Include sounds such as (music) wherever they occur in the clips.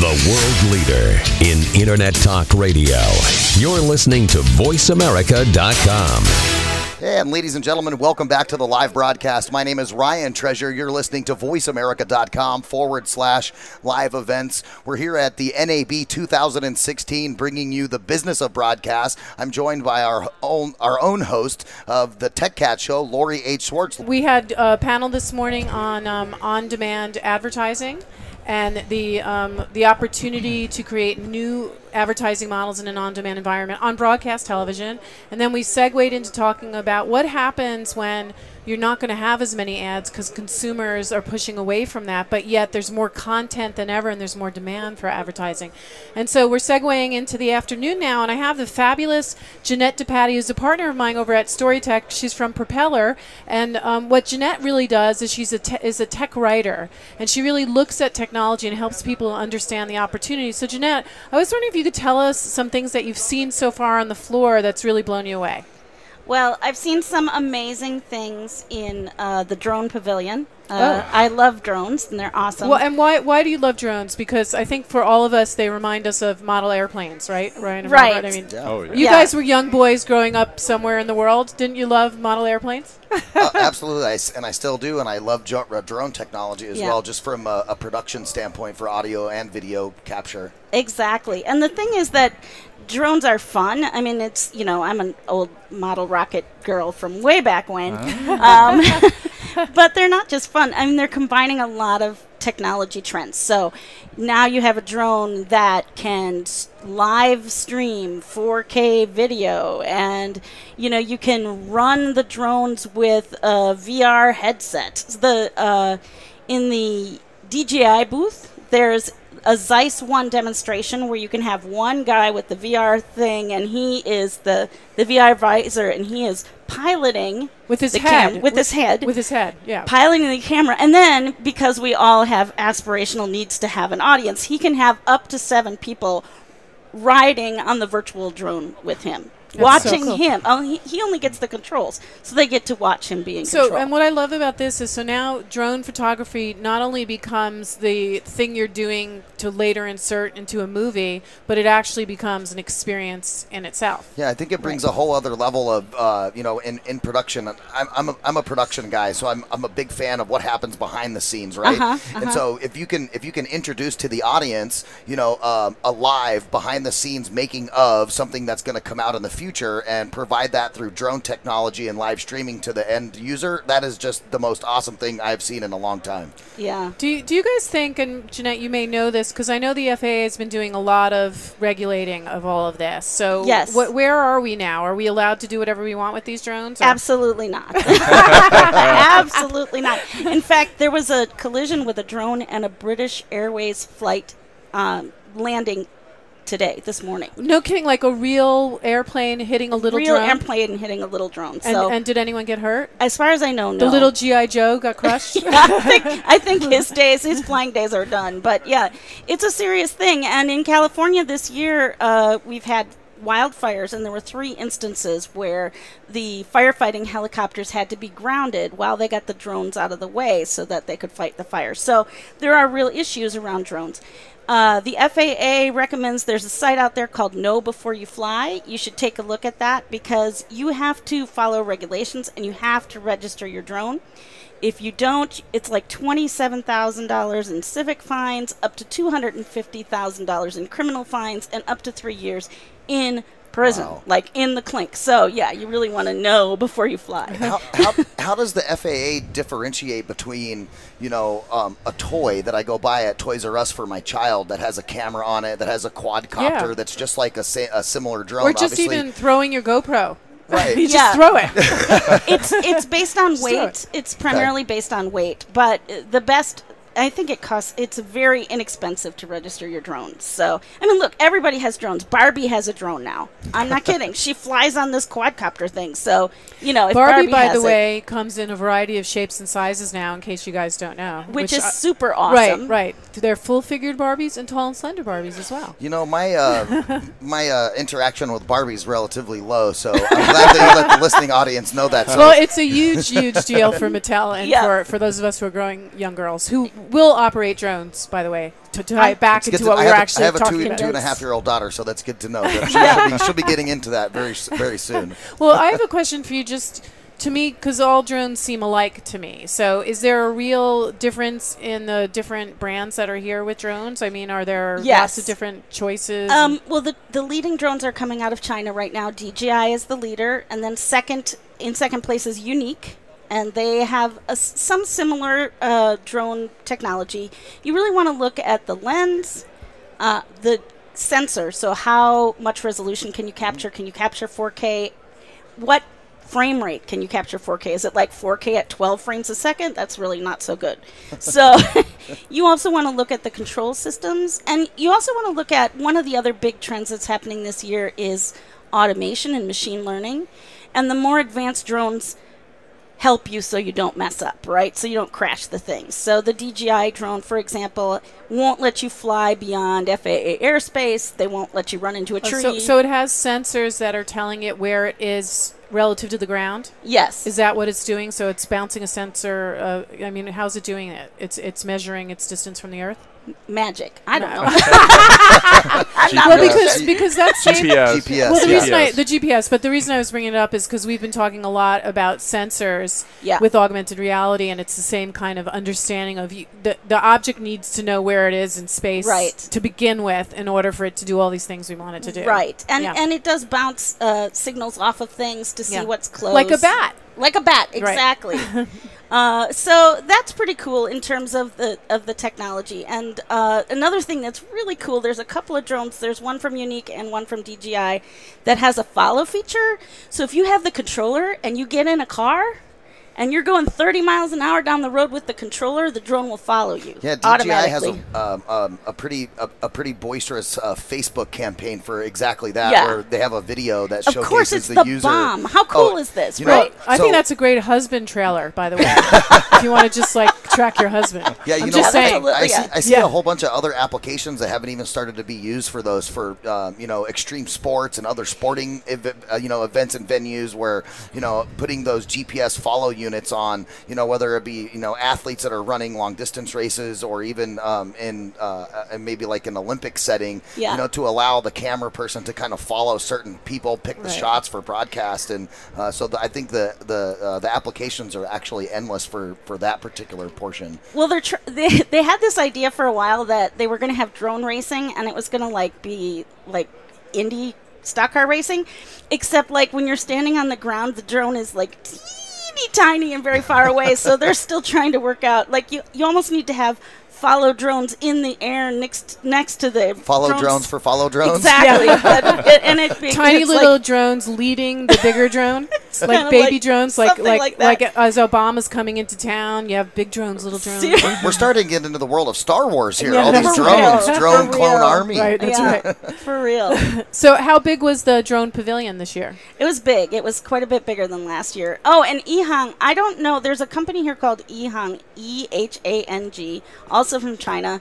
The world leader in Internet Talk Radio. You're listening to VoiceAmerica.com. And ladies and gentlemen, welcome back to the live broadcast. My name is Ryan Treasure. You're listening to voiceamerica.com forward slash live events. We're here at the NAB 2016 bringing you the business of broadcast. I'm joined by our own, our own host of the Tech Cat Show, Lori H. Schwartz. We had a panel this morning on um, on-demand advertising and the um, the opportunity to create new advertising models in an on-demand environment on broadcast television, and then we segued into talking about what happens when you're not going to have as many ads because consumers are pushing away from that, but yet there's more content than ever and there's more demand for advertising. And so we're segueing into the afternoon now, and I have the fabulous Jeanette DePatie, who's a partner of mine over at Storytech. She's from Propeller, and um, what Jeanette really does is she's a te- is a tech writer, and she really looks at technology and helps people understand the opportunities. So Jeanette, I was wondering if you could tell us some things that you've seen so far on the floor that's really blown you away. Well, I've seen some amazing things in uh, the drone pavilion. Uh, I love drones, and they're awesome. Well, and why why do you love drones? Because I think for all of us, they remind us of model airplanes, right? Ryan and Right. Robert? I mean, Oh, you Yeah. guys were young boys growing up somewhere in the world. Didn't you love model airplanes? Uh, absolutely, I s and I still do, and I love jo- uh, drone technology as Yeah. well, just from a, a production standpoint for audio and video capture. Exactly. And the thing is that drones are fun. I mean, it's, you know, I'm an old model rocket girl from way back when. Um, (laughs) (laughs) but they're not just fun. I mean, they're combining a lot of technology trends. So now you have a drone that can live stream 4K video and you know you can run the drones with a VR headset. The uh, in the DJI booth, there's a Zeiss One demonstration where you can have one guy with the VR thing, and he is the the VR visor, and he is piloting With his the head. cam- with his head, With his head, yeah. piloting the camera. And then, because we all have aspirational needs to have an audience, he can have up to seven people riding on the virtual drone with him. That's so watching cool. him. Oh, he, he only gets the controls, so they get to watch him being So, control. and what I love about this is so now drone photography not only becomes the thing you're doing to later insert into a movie, but it actually becomes an experience in itself. Yeah, I think it brings a whole other level of, uh, you know, in, in production. I'm, I'm, a, I'm a production guy, so I'm, I'm a big fan of what happens behind the scenes, right? Uh-huh, And so if you can if you can introduce to the audience, you know, um, a live behind the scenes making of something that's going to come out in the future and provide that through drone technology and live streaming to the end user, that is just the most awesome thing I've seen in a long time. yeah. Do you, do you guys think, and Jeanette, you may know this because I know the FAA has been doing a lot of regulating of all of this. So, Yes. wh- where are we now? Are we allowed to do whatever we want with these drones? or- Absolutely not. (laughs) Absolutely not. In fact, there was a collision with a drone and a British Airways flight um, landing today, this morning. No kidding, like a real airplane hitting a little Real drone. airplane hitting a little drone. and, So, and did anyone get hurt? as far as I know, no. The little GI Joe got (laughs) crushed. I think I think his days, his flying days are done. But yeah, it's a serious thing. And in California this year, uh, we've had wildfires, and there were three instances where the firefighting helicopters had to be grounded while they got the drones out of the way so that they could fight the fire. So there are real issues around drones. Uh, the FAA recommends there's a site out there called Know Before You Fly. You should take a look at that because you have to follow regulations and you have to register your drone. If you don't, it's like $27,000 in civic fines, up to $250,000 in criminal fines, and up to three years in prison, Wow. like in the clink. So, yeah, you really want to know before you fly. how, how, (laughs) how does the FAA differentiate between, you know, um, a toy that I go buy at Toys R Us for my child that has a camera on it, that has a quadcopter Yeah. that's just like a, sa- a similar drone? or just obviously. even throwing your GoPro. Right. (laughs) you just throw it. (laughs) it's it's based on do weight. it. It's primarily based on weight, but uh, the best. I think it costs. It's very inexpensive to register your drones. So I mean, look, everybody has drones. Barbie has a drone now. I'm not kidding. She flies on this quadcopter thing. So you know, if Barbie, Barbie, by has the it, way, comes in a variety of shapes and sizes now. In case you guys don't know, which, is I- super right, awesome. right. They're full-figured Barbies and tall and slender Barbies as well. You know, my uh, (laughs) my uh, interaction with Barbie is relatively low, so I'm glad that you let the listening audience know that. So Well, it's a huge, huge deal for Mattel and (laughs) Yeah. for, for those of us who are growing young girls who will operate drones, by the way, to tie it back into to- what we were have a- actually I have a talking two, about. two and a half year old daughter, so that's good to know. That (laughs) she'll, be, she'll be getting into that very very soon. (laughs) Well, I have a question for you. Just to me, because all drones seem alike to me. So, is there a real difference in the different brands that are here with drones? I mean, are there lots of different choices? Um, well, the, the leading drones are coming out of China right now. DJI is the leader, and then second in second place is Yuneec, and they have a some similar uh, drone technology. You really want to look at the lens, uh, the sensor. So, how much resolution can you capture? Can you capture 4K? What frame rate can you capture 4K? Is it like 4K at 12 frames a second? That's really not so good. (laughs) So (laughs) you also want to look at the control systems and you also want to look at one of the other big trends that's happening this year is automation and machine learning. And the more advanced drones help you so you don't mess up, right? So you don't crash the things. So the DJI drone, for example, won't let you fly beyond FAA airspace. They won't let you run into a Oh, tree. so, so it has sensors that are telling it where it is relative to the ground. yes. Is that what it's doing? So it's bouncing a sensor. Uh, I mean, how's it doing it? It's it's measuring its distance from the Earth. Magic? I don't No. know. (laughs) (laughs) Well, because because that's GPS. GPS. Well, the yeah. reason I GPS. the GPS, but the reason I was bringing it up is because we've been talking a lot about sensors Yeah. with augmented reality, and it's the same kind of understanding of you, the the object needs to know where it is in space Right. to begin with in order for it to do all these things we want it to do. Right, and Yeah. and it does bounce uh, signals off of things to see Yeah. what's close, like a bat. like a bat, exactly. (laughs) uh, so that's pretty cool in terms of the of the technology. And uh, another thing that's really cool, there's a couple of drones. There's one from Yuneec and one from DJI that has a follow feature. So if you have the controller and you get in a car. And you're going 30 miles an hour down the road with the controller, the drone will follow you. Yeah, DJI has a, um, um, a pretty a, a pretty boisterous uh, Facebook campaign for exactly that, Yeah. where they have a video that Of showcases course, it's the, the user. bomb. How cool Oh, is this, you know, right? I think that's a great husband trailer, by the way. if you want to just like track your husband. (laughs) Yeah, you I'm know, just I, saying. I see. I see Yeah. a whole bunch of other applications that haven't even started to be used for those for um, you know extreme sports and other sporting ev- uh, you know events and venues where you know putting those GPS follow units on you know whether it be you know athletes that are running long distance races or even um, in uh, uh, and maybe like an Olympic setting Yeah. you know to allow the camera person to kind of follow certain people pick the Right. shots for broadcast and uh, so the, I think the the uh, the applications are actually endless for for that particular portion. Well, they're tr- (laughs) they they had this idea for a while that they were going to have drone racing, and it was going to like be like Indy stock car racing, except like when you're standing on the ground, the drone is like teeny tiny and very far away. (laughs) so they're still trying to work out. Like you, you almost need to have follow drones in the air next next to the Follow drones, for follow drones. exactly, But it- and it be- Tiny it's little like- drones leading the bigger drone, (laughs) kinda like baby like drones, like something like like like, as Obama's coming into town. You have big drones, little drones. Seriously. We're starting to get into the world of Star Wars here. Yeah, All these drones, real. drone For clone real. army. Right, that's Yeah. right. for real. (laughs) So, how big was the drone pavilion this year? It was big. It was quite a bit bigger than last year. Oh, and Ehang, I don't know. There's a company here called Ehang, E H A N G, also from China.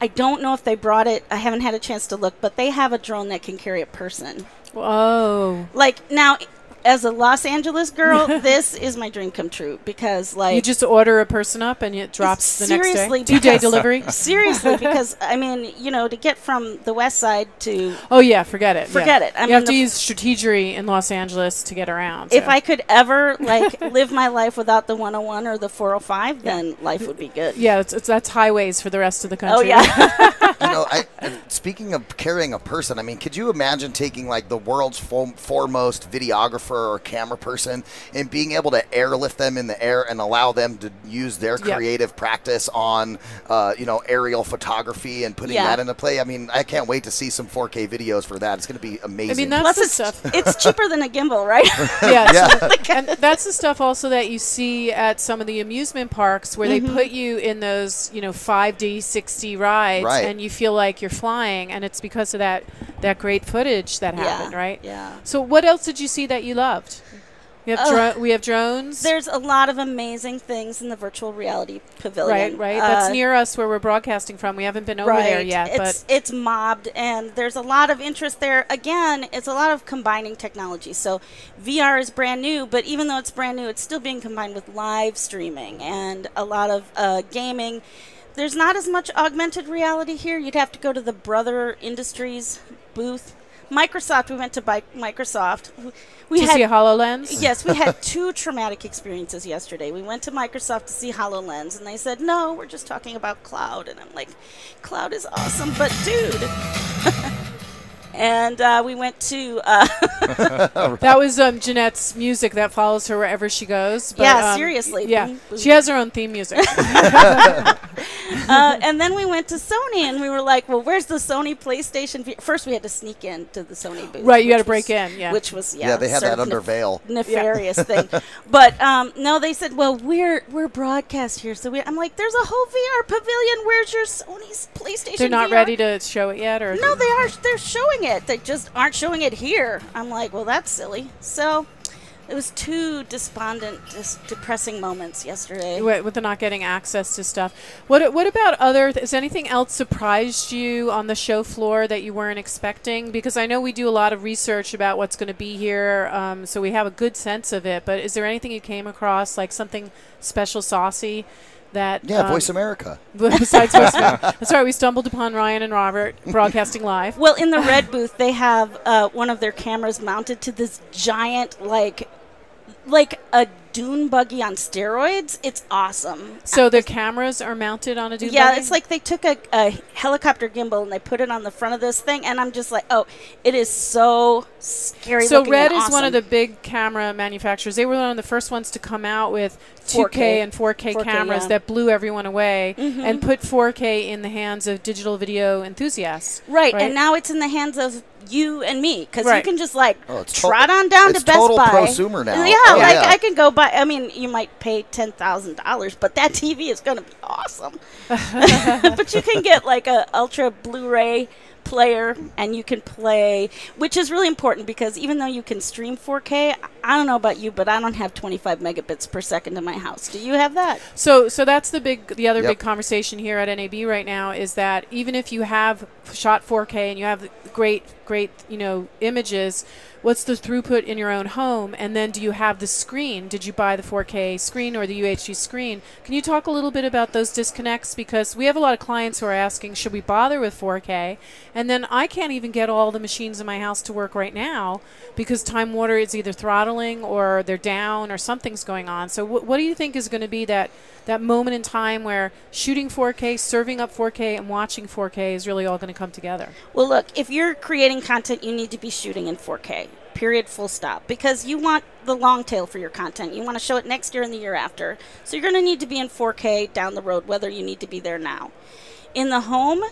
I don't know if they brought it. I haven't had a chance to look, but they have a drone that can carry a person. Whoa! Like now, as a Los Angeles girl, (laughs) this is my dream come true because like you just order a person up and it drops the next day. Seriously, Two day delivery. (laughs) (laughs) seriously because I mean, you know, to get from the west side to Oh yeah, forget it. Forget yeah. it. I you mean, have to use strategery in Los Angeles to get around. if. I could ever like live my life without the 101 or the 405, then life would be good. yeah, it's, it's that's highways for the rest of the oh, country. Oh yeah. You know, I, and speaking of carrying a person, I mean, could you imagine taking like the world's fo- foremost videographer or a camera person and being able to airlift them in the air and allow them to use their Yep. creative practice on, uh, you know, aerial photography and putting Yeah. that into play? I mean, I can't wait to see some 4K videos for that. It's going to be amazing. I mean, that's Plus, the it's, stuff. (laughs) it's cheaper than a gimbal, right? (laughs) (laughs) yeah, Yeah. and that's the stuff also that you see at some of the amusement parks where Mm-hmm. they put you in those, you know, 5D, 6D rides, Right. and you feel like you're flying, and it's because of that that great footage that Yeah, happened, right? yeah. So, what else did you see that you loved? We have dro- we have drones. There's a lot of amazing things in the virtual reality pavilion. right. Right. That's Uh, near us where we're broadcasting from. We haven't been over right. there yet, it's, but it's mobbed, and there's a lot of interest there. Again, it's a lot of combining technology. So VR is brand new, but even though it's brand new, it's still being combined with live streaming and a lot of uh, gaming. there's not as much augmented reality here. You'd have to go to the Brother Industries booth. Microsoft, we went to Microsoft. We to had see HoloLens? (laughs) Yes, we had (laughs) two traumatic experiences yesterday. We went to Microsoft to see HoloLens, and they said, no, we're just talking about cloud. And I'm like, cloud is awesome, but dude. And uh, we went to. Uh, (laughs) That was um, Jeanette's music that follows her wherever she goes. But, Yeah, um, seriously. Yeah, Boom, boom. she has her own theme music. (laughs) (laughs) uh, and then we went to Sony, and we were like, well, where's the Sony PlayStation? V-? First, we had to sneak in to the Sony booth. Right, you which gotta break was- in, yeah. Which was, yeah. Yeah, they had that of under nef- veil. nefarious thing. But um, no, they said, "Well, we're we're broadcast here, so we." I'm like, "There's a whole VR pavilion. Where's your Sony's PlayStation?" They're not VR?" ready to show it yet, or No, they are. They're showing it. They just aren't showing it here. I'm like, well, that's silly. So. It was two despondent, dis- depressing moments yesterday. with, with the not getting access to stuff. What what about other? Has anything else surprised you on the show floor that you weren't expecting? Because I know we do a lot of research about what's going to be here, um, so we have a good sense of it. But is there anything you came across, like something special, saucy? That Yeah, um, Voice America. (laughs) Besides Voice America. (laughs) That's right. We stumbled upon Ryan and Robert (laughs) broadcasting live. Well, in the red booth, they have uh, one of their cameras mounted to this giant, like, like a dune buggy on steroids. It's awesome. So the cameras are mounted on a dune buggy? yeah, buggy? it's like they took a, a helicopter gimbal and they put it on the front of this thing, and I'm just like, oh, it is so scary. So Red is one of the big camera manufacturers. They were one of the first ones to come out with 2K 4K. and 4K, 4K, cameras yeah. Mm-hmm. that blew everyone away and put 4K in the hands of digital video enthusiasts. right, and now it's in the hands of you and me because Right. you can just like Oh, it's to- trot on down it's to Best total Buy. prosumer now. Yeah, Oh, like yeah. I can go buy. I mean, you might pay ten thousand dollars, but that TV is going to be awesome. (laughs) (laughs) but you can get like a ultra Blu-ray player and you can play which is really important because even though you can stream 4K I don't know about you but I don't have 25 megabits per second in my house do you have that So, so that's the big, the other Yep. big conversation here at NAB right now is that even if you have shot 4K and you have great, great, you know, images, what's the throughput in your own home? And then do you have the screen? Did you buy the 4K screen or the UHD screen? Can you talk a little bit about those disconnects? Because we have a lot of clients who are asking, should we bother with 4K? And then I can't even get all the machines in my house to work right now because Time Warner is either throttling or they're down or something's going on. So, wh- what do you think is going to be that that moment in time where shooting 4K, serving up 4K, and watching 4K is really all going to come together? Well, look, if you're creating content, you need to be shooting in 4K. Period, full stop. Because you want the long tail for your content. You want to show it next year and the year after. So you're going to need to be in 4K down the road, whether you need to be there now. In the home,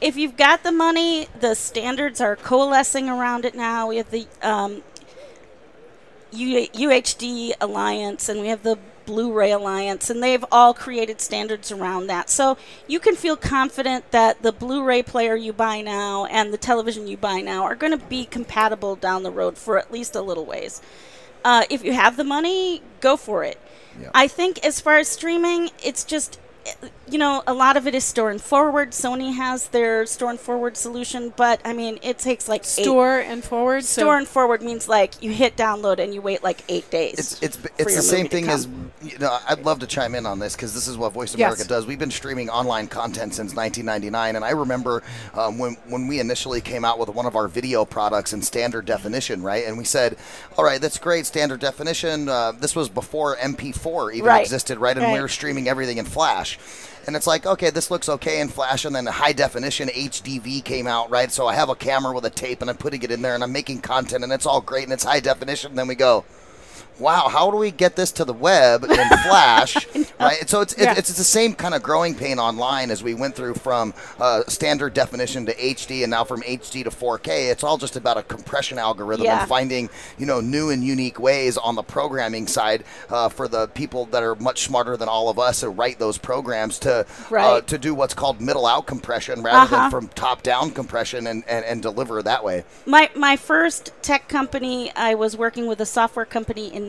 if you've got the money, the standards are coalescing around it now. We have the um, UHD Alliance and we have the Blu-ray Alliance, and they've all created standards around that. So you can feel confident that the Blu-ray player you buy now and the television you buy now are going to be compatible down the road for at least a little ways. Uh, if you have the money, go for it. Yeah. I think as far as streaming, it's just you know a lot of it is store and forward. Sony has their store and forward solution, but I mean it takes like eight- Store and forward. so- Store and forward means like you hit download and you wait like eight days. It's it's it's the same thing as you know. I'd love to chime in on this because this is what Voice Yes. America does. We've been streaming online content since 1999, and I remember um, when when we initially came out with one of our video products in standard definition, right? And we said, "All right, that's great, standard definition." Uh, this was before MP4 even Right. existed, right? And we were streaming everything in Flash. And it's like, okay, this looks okay in Flash, and then high definition HDV came out, right? So I have a camera with a tape, and I'm putting it in there, and I'm making content, and it's all great, and it's high definition. And then we go, wow, how do we get this to the web in (laughs) Flash? right. So it's Yeah. it's, it's the same kind of growing pain online as we went through from uh, standard definition to HD, and now from HD to 4K. It's all just about a compression algorithm Yeah. and finding you know new and unique ways on the programming side uh, for the people that are much smarter than all of us to write those programs to uh, to do what's called middle out compression rather Uh-huh. than from top down compression and, and, and deliver that way. My my first tech company, I was working with a software company in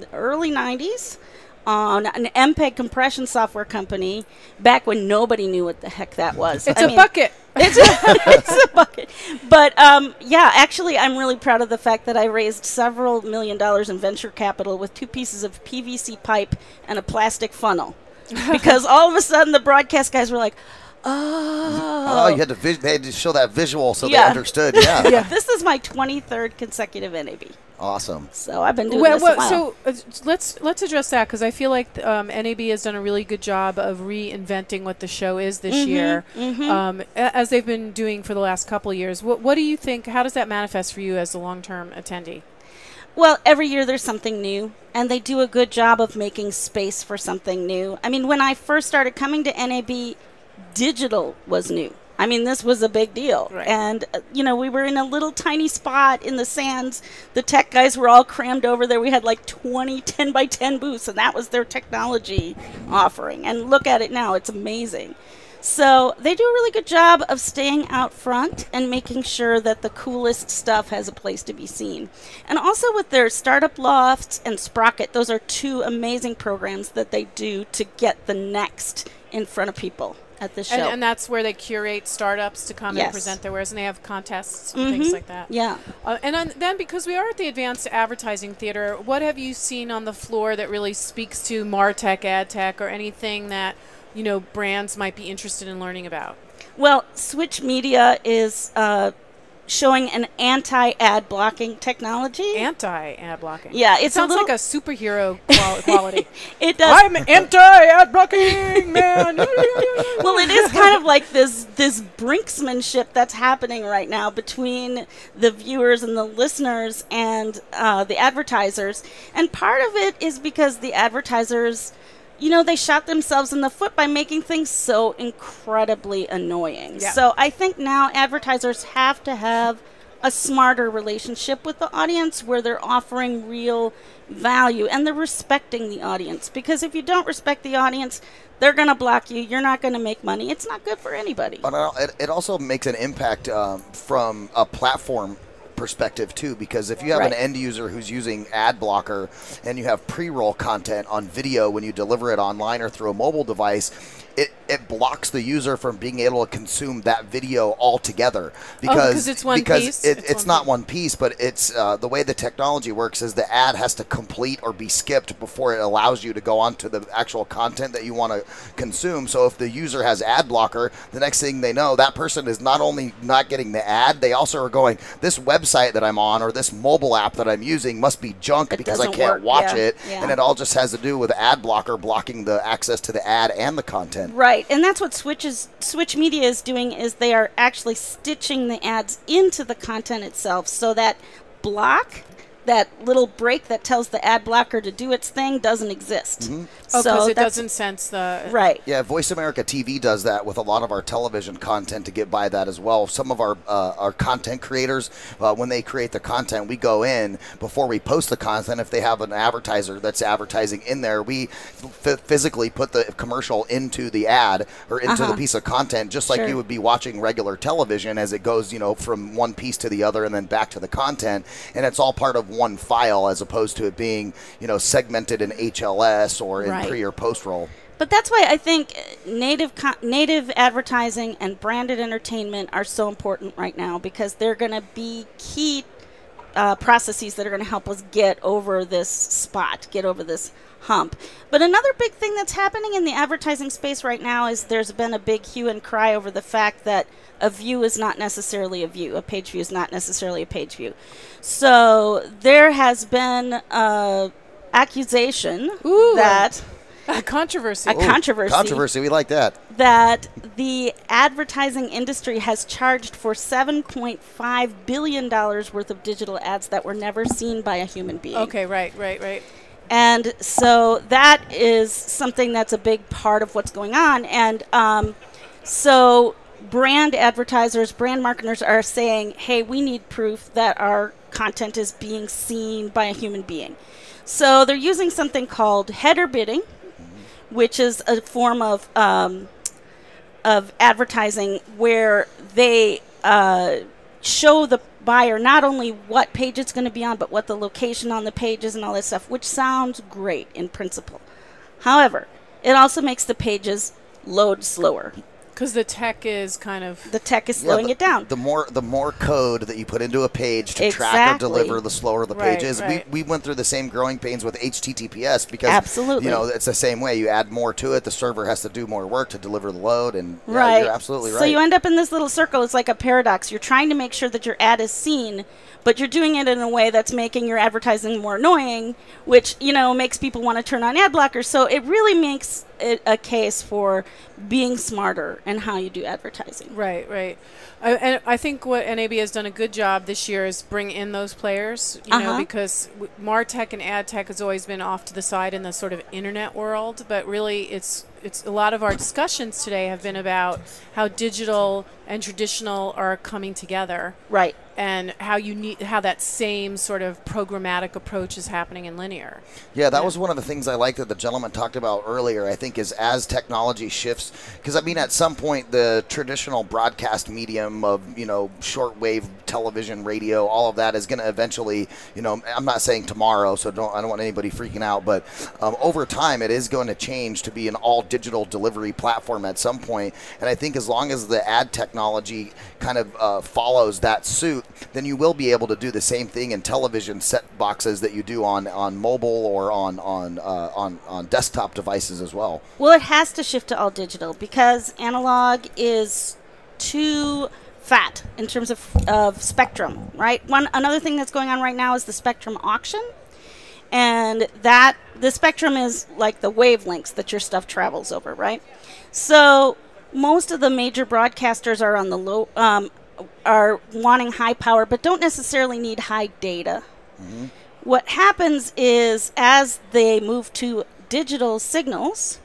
the early '90s on an MPEG compression software company. Back when nobody knew what the heck that was. It's a a bucket. (laughs) It's a, it's a bucket. But um, yeah, actually, I'm really proud of the fact that I raised several million dollars in venture capital with two pieces of PVC pipe and a plastic funnel. (laughs) because all of a sudden the broadcast guys were like, "Oh, Oh, you had to vis- they had to show that visual so they Yeah. understood. Yeah. (laughs) this is my 23rd consecutive NAB." Awesome. So I've been doing Well, this well, a while. so uh, let's let's address that because I feel like um, NAB has done a really good job of reinventing what the show is this year, Um, a- as they've been doing for the last couple of years. What what do you think? How does that manifest for you as a long term attendee? Well, every year there's something new, and they do a good job of making space for something new. I mean, when I first started coming to NAB, digital was new. I mean, this was a big deal. Right. And, uh, you know, we were in a little tiny spot in the sands. The tech guys were all crammed over there. We had like 20 10 by 10 booths, and that was their technology offering. And look at it now, it's amazing. So they do a really good job of staying out front and making sure that the coolest stuff has a place to be seen. And also with their Startup Lofts and Sprockit, those are two amazing programs that they do to get the next in front of people at the show. And, and that's where they curate startups to come Yes. and present their wares, and they have contests and things like that. yeah. Uh, and on, then, because we are at the Advanced Advertising Theater, what have you seen on the floor that really speaks to Martech, AdTech, or anything that you know brands might be interested in learning about? Well, Switch Media is uh, showing an anti-ad blocking technology. Anti-ad blocking. Yeah, it's a sounds little- like a superhero qual- (laughs) quality. it does. I'm anti-ad blocking, (laughs) man. well, it is kind of like this this brinksmanship that's happening right now between the viewers and the listeners and uh, the advertisers, and part of it is because the advertisers. You know, they shot themselves in the foot by making things so incredibly annoying. Yeah. So I think now advertisers have to have a smarter relationship with the audience where they're offering real value and they're respecting the audience. Because if you don't respect the audience, they're going to block you. You're not going to make money. It's not good for anybody. But it, it also makes an impact um, from a platform perspective too because if you have an end user who's using ad blocker and you have pre-roll content on video when you deliver it online or through a mobile device it, it blocks the user from being able to consume that video altogether because Oh, it's one because piece? It, It's it's, one not piece. one piece but it's uh, the way the technology works is the ad has to complete or be skipped before it allows you to go on to the actual content that you want to consume so if the user has ad blocker the next thing they know that person is not only not getting the ad they also are going this website that i'm on or this mobile app that i'm using must be junk It because i can't work, watch yeah, it yeah. and it all just has to do with ad blocker blocking the access to the ad and the content Right, and that's what Switch is Switch Media is doing is they are actually stitching the ads into the content itself so that block that little break that tells the ad blocker to do its thing doesn't exist. Mm-hmm. Oh, so because it doesn't sense the Right. Yeah, Voice America TV does that with a lot of our television content to get by that as well. Some of our uh, our content creators, uh, when they create the content, we go in before we post the content. If they have an advertiser that's advertising in there, we f- physically put the commercial into the ad or into the piece of content, just like Uh-huh. Sure. you would be watching regular television as it goes, you know, from one piece to the other and then back to the content, and it's all part of one file as opposed to it being, you know, segmented in HLS or in Right. pre or post roll. But that's why I think native native advertising and branded entertainment are so important right now because they're going to be key uh, processes that are going to help us get over this spot, get over this hump. But another big thing that's happening in the advertising space right now is there's been a big hue and cry over the fact that a view is not necessarily a view, a page view is not necessarily a page view. So there has been a accusation Ooh. that a controversy. a controversy Controversy, we like that. that the advertising industry has charged for 7.5 billion dollars worth of digital ads that were never seen by a human being. okay, right, right, right. And so that is something that's a big part of what's going on. And um, so brand advertisers, brand marketers are saying, hey, we need proof that our content is being seen by a human being. So they're using something called header bidding, which is a form of um, of advertising where they uh, show the buyer not only what page it's going to be on, but what the location on the page is and all that stuff, which sounds great in principle. However, it also makes the pages load slower. Because the tech is kind of The tech is Yeah, slowing the, it down. The more the more code that you put into a page to track or deliver, the slower the Right, page is. right. We, we went through the same growing pains with HTTPS because Absolutely. you know it's the same way. You add more to it, the server has to do more work to deliver the load, and yeah, right. you're absolutely right. So you end up in this little circle. It's like a paradox. You're trying to make sure that your ad is seen, but you're doing it in a way that's making your advertising more annoying, which you know makes people want to turn on ad blockers. So it really makes it a case for being smarter in how you do advertising. Right, right. I, and I think what NAB has done a good job this year is bring in those players, you know, Uh-huh. because w- Martech and AdTech has always been off to the side in the sort of internet world, but really it's it's a lot of our discussions today have been about how digital and traditional are coming together Right. and how you need how that same sort of programmatic approach is happening in linear. Yeah, that was one of the things I liked that the gentleman talked about earlier. I think is as technology shifts, because I mean, at some point, the traditional broadcast medium of you know shortwave television, radio, all of that is going to eventually, you know, I'm not saying tomorrow, so don't I don't want anybody freaking out, but um, over time, it is going to change to be an all digital delivery platform at some point. And I think as long as the ad technology kind of uh, follows that suit, then you will be able to do the same thing in television set boxes that you do on, on mobile or on on, uh, on on desktop devices as well. Well, it has to shift to all digital because analog is too fat in terms of, of spectrum, right? One another thing that's going on right now is the spectrum auction, and that the spectrum is like the wavelengths that your stuff travels over, right? So most of the major broadcasters are on the low um, are wanting high power, but don't necessarily need high data. What happens is as they move to digital signals,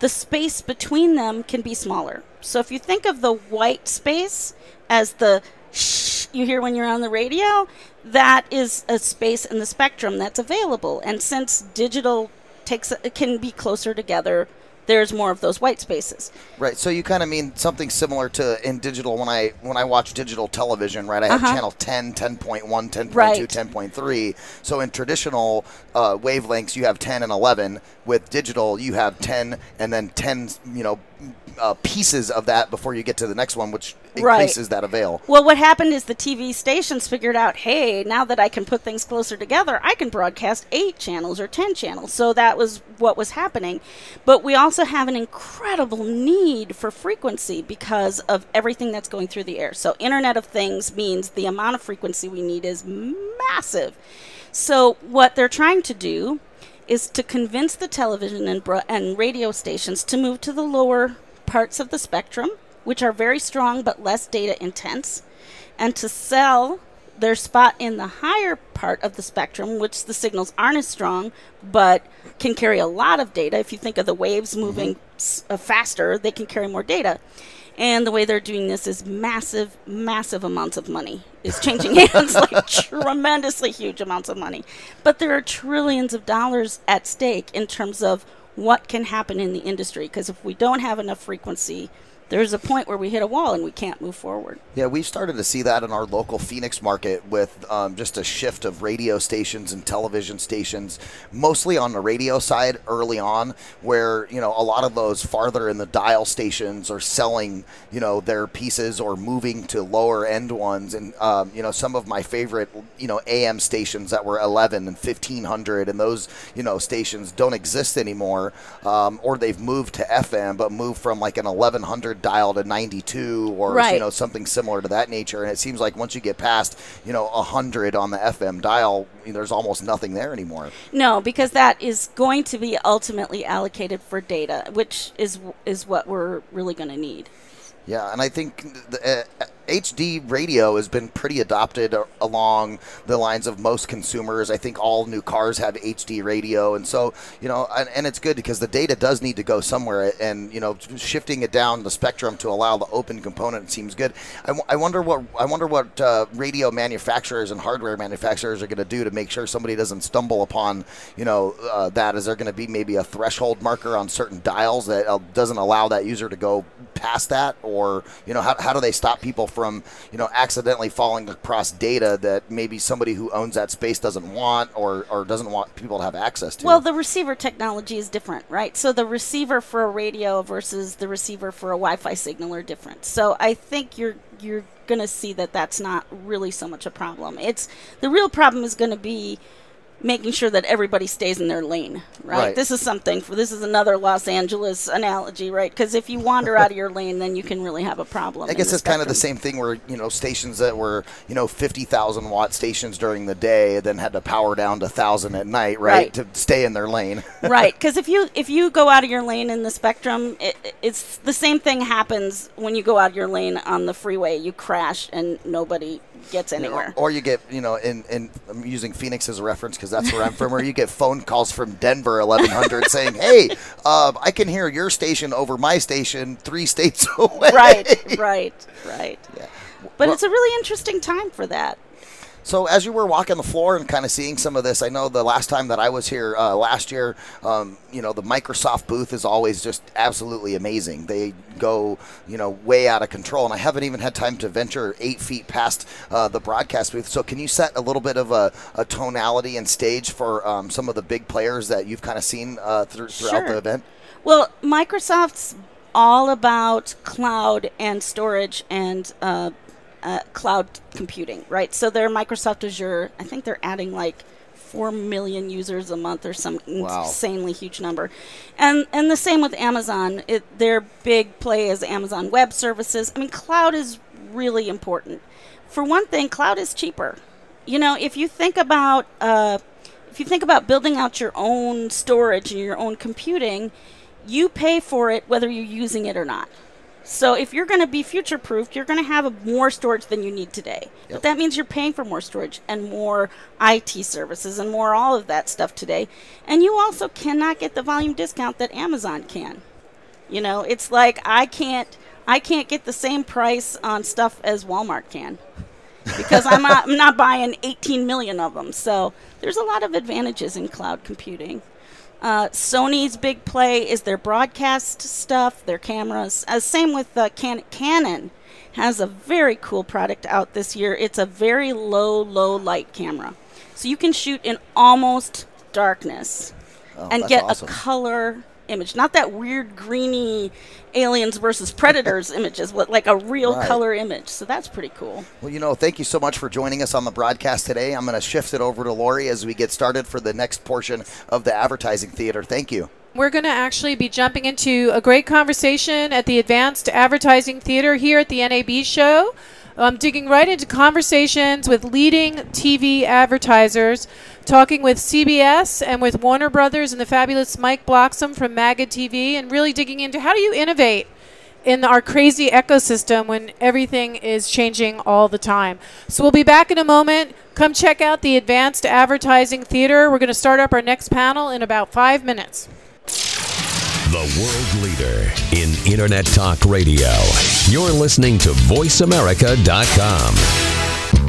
the space between them can be smaller. So if you think of the white space as the shh you hear when you're on the radio, that is a space in the spectrum that's available. And since digital takes it can be closer together, there's more of those white spaces. Right. So you kind of mean something similar to in digital when I when I watch digital television, right? I have Uh-huh. channel 10, 10.1, 10.2, Right. 10.3. So in traditional uh, wavelengths, you have 10 and 11. With digital, you have 10 and then 10, you know, uh, pieces of that before you get to the next one, which Right. increases that avail. Well, what happened is the TV stations figured out, hey, now that I can put things closer together, I can broadcast eight channels or 10 channels. So that was what was happening. But we also have an incredible need for frequency because of everything that's going through the air. So, Internet of Things means the amount of frequency we need is massive. So, what they're trying to do is to convince the television and, bro- and radio stations to move to the lower parts of the spectrum, which are very strong but less data intense, and to sell their spot in the higher part of the spectrum, which the signals aren't as strong but can carry a lot of data. If you think of the waves moving s- uh, faster, they can carry more data. And the way they're doing this is massive, massive amounts of money is (laughs) changing hands, like tremendously huge amounts of money. But there are trillions of dollars at stake in terms of what can happen in the industry. Because if we don't have enough frequency, there's a point where we hit a wall and we can't move forward. Yeah, we've started to see that in our local Phoenix market with um, just a shift of radio stations and television stations, mostly on the radio side early on, where you know a lot of those farther in the dial stations are selling you know their pieces or moving to lower end ones, and um, you know some of my favorite you know AM stations that were 11 and 1500, and those you know stations don't exist anymore, um, or they've moved to FM, but moved from like an 1100 dial to 92 or you know something similar to that nature. And it seems like once you get past, you know, 100 on the FM dial, you know, there's almost nothing there anymore. No, because that is going to be ultimately allocated for data, which is is what we're really going to need. Yeah, and I think the, uh, HD radio has been pretty adopted along the lines of most consumers. I think all new cars have HD radio, and so you know, and, and it's good because the data does need to go somewhere, and you know, shifting it down the spectrum to allow the open component seems good. I, w- I wonder what I wonder what uh, radio manufacturers and hardware manufacturers are going to do to make sure somebody doesn't stumble upon you know uh, that. Is there going to be maybe a threshold marker on certain dials that uh, doesn't allow that user to go past that, or you know, how, how do they stop people you know accidentally falling across data that maybe somebody who owns that space doesn't want or, or doesn't want people to have access to. Well, the receiver technology is different, right? So the receiver for a radio versus the receiver for a Wi-Fi signal are different. So I think you're you're going to see that that's not really so much a problem. It's the real problem is going to be making sure that everybody stays in their lane, right? Right. This is something for this is another Los Angeles analogy, right? Because if you wander out of your lane, then you can really have a problem. I guess it's kind of the same thing where you know stations that were you know fifty thousand watt stations during the day, then had to power down to thousand at night, right, Right. to stay in their lane. (laughs) right because if you if you go out of your lane in the spectrum it, it's the same thing happens when you go out of your lane on the freeway you crash and nobody gets anywhere Or you get, you know, in, in I'm using Phoenix as a reference because that's where I'm from. Where you get phone calls from Denver 1100 (laughs) saying, "Hey, um, I can hear your station over my station three states (laughs) away." right right right Yeah. but Well- it's a really interesting time for that So as you were walking the floor and kind of seeing some of this, I know the last time that I was here uh, last year, um, you know, the Microsoft booth is always just absolutely amazing. They go, you know, way out of control, and I haven't even had time to venture eight feet past uh, the broadcast booth. So can you set a little bit of a, a tonality and stage for um, some of the big players that you've kind of seen uh, through, throughout Sure. the event? well microsoft's all about cloud and storage and uh, uh, cloud computing right? So they're microsoft azure i think they're adding like 4 million users a month or some Wow. insanely huge number. And and the same with amazon. It, their big play is amazon web services. I mean cloud is really important. For one thing cloud is cheaper. You know if you think about uh, if you think about building out your own storage and your own computing you pay for it whether you're using it or not so if you're going to be future proofed, you're going to have more storage than you need today. Yep. But that means you're paying for more storage and more IT services and more all of that stuff today. And you also cannot get the volume discount that Amazon can. You know, it's like I can't I can't get the same price on stuff as Walmart can. (laughs) because I'm not, I'm not buying 18 million of them. So there's a lot of advantages in cloud computing. Uh, Sony's big play is their broadcast stuff, their cameras. Uh, same with uh, Can- Canon has a very cool product out this year. It's a very low, low light camera, so you can shoot in almost darkness Oh, and get awesome. a color image, not that weird greeny aliens versus predators (laughs) images, but like a real Right. color image. So that's pretty cool. Well, you know, thank you so much for joining us on the broadcast today. I'm going to shift it over to Lori as we get started for the next portion of the advertising theater. Thank you. We're going to actually be jumping into a great conversation at the Advanced Advertising Theater here at the NAB show. I'm digging right into conversations with leading TV advertisers, talking with CBS and with Warner Brothers and the fabulous Mike Bloxham from Magna TV, and really digging into how do you innovate in our crazy ecosystem when everything is changing all the time. So we'll be back in a moment. Come check out the Advanced Advertising Theater. We're going to start up our next panel in about five minutes. The world leader in Internet Talk Radio. You're listening to VoiceAmerica.com.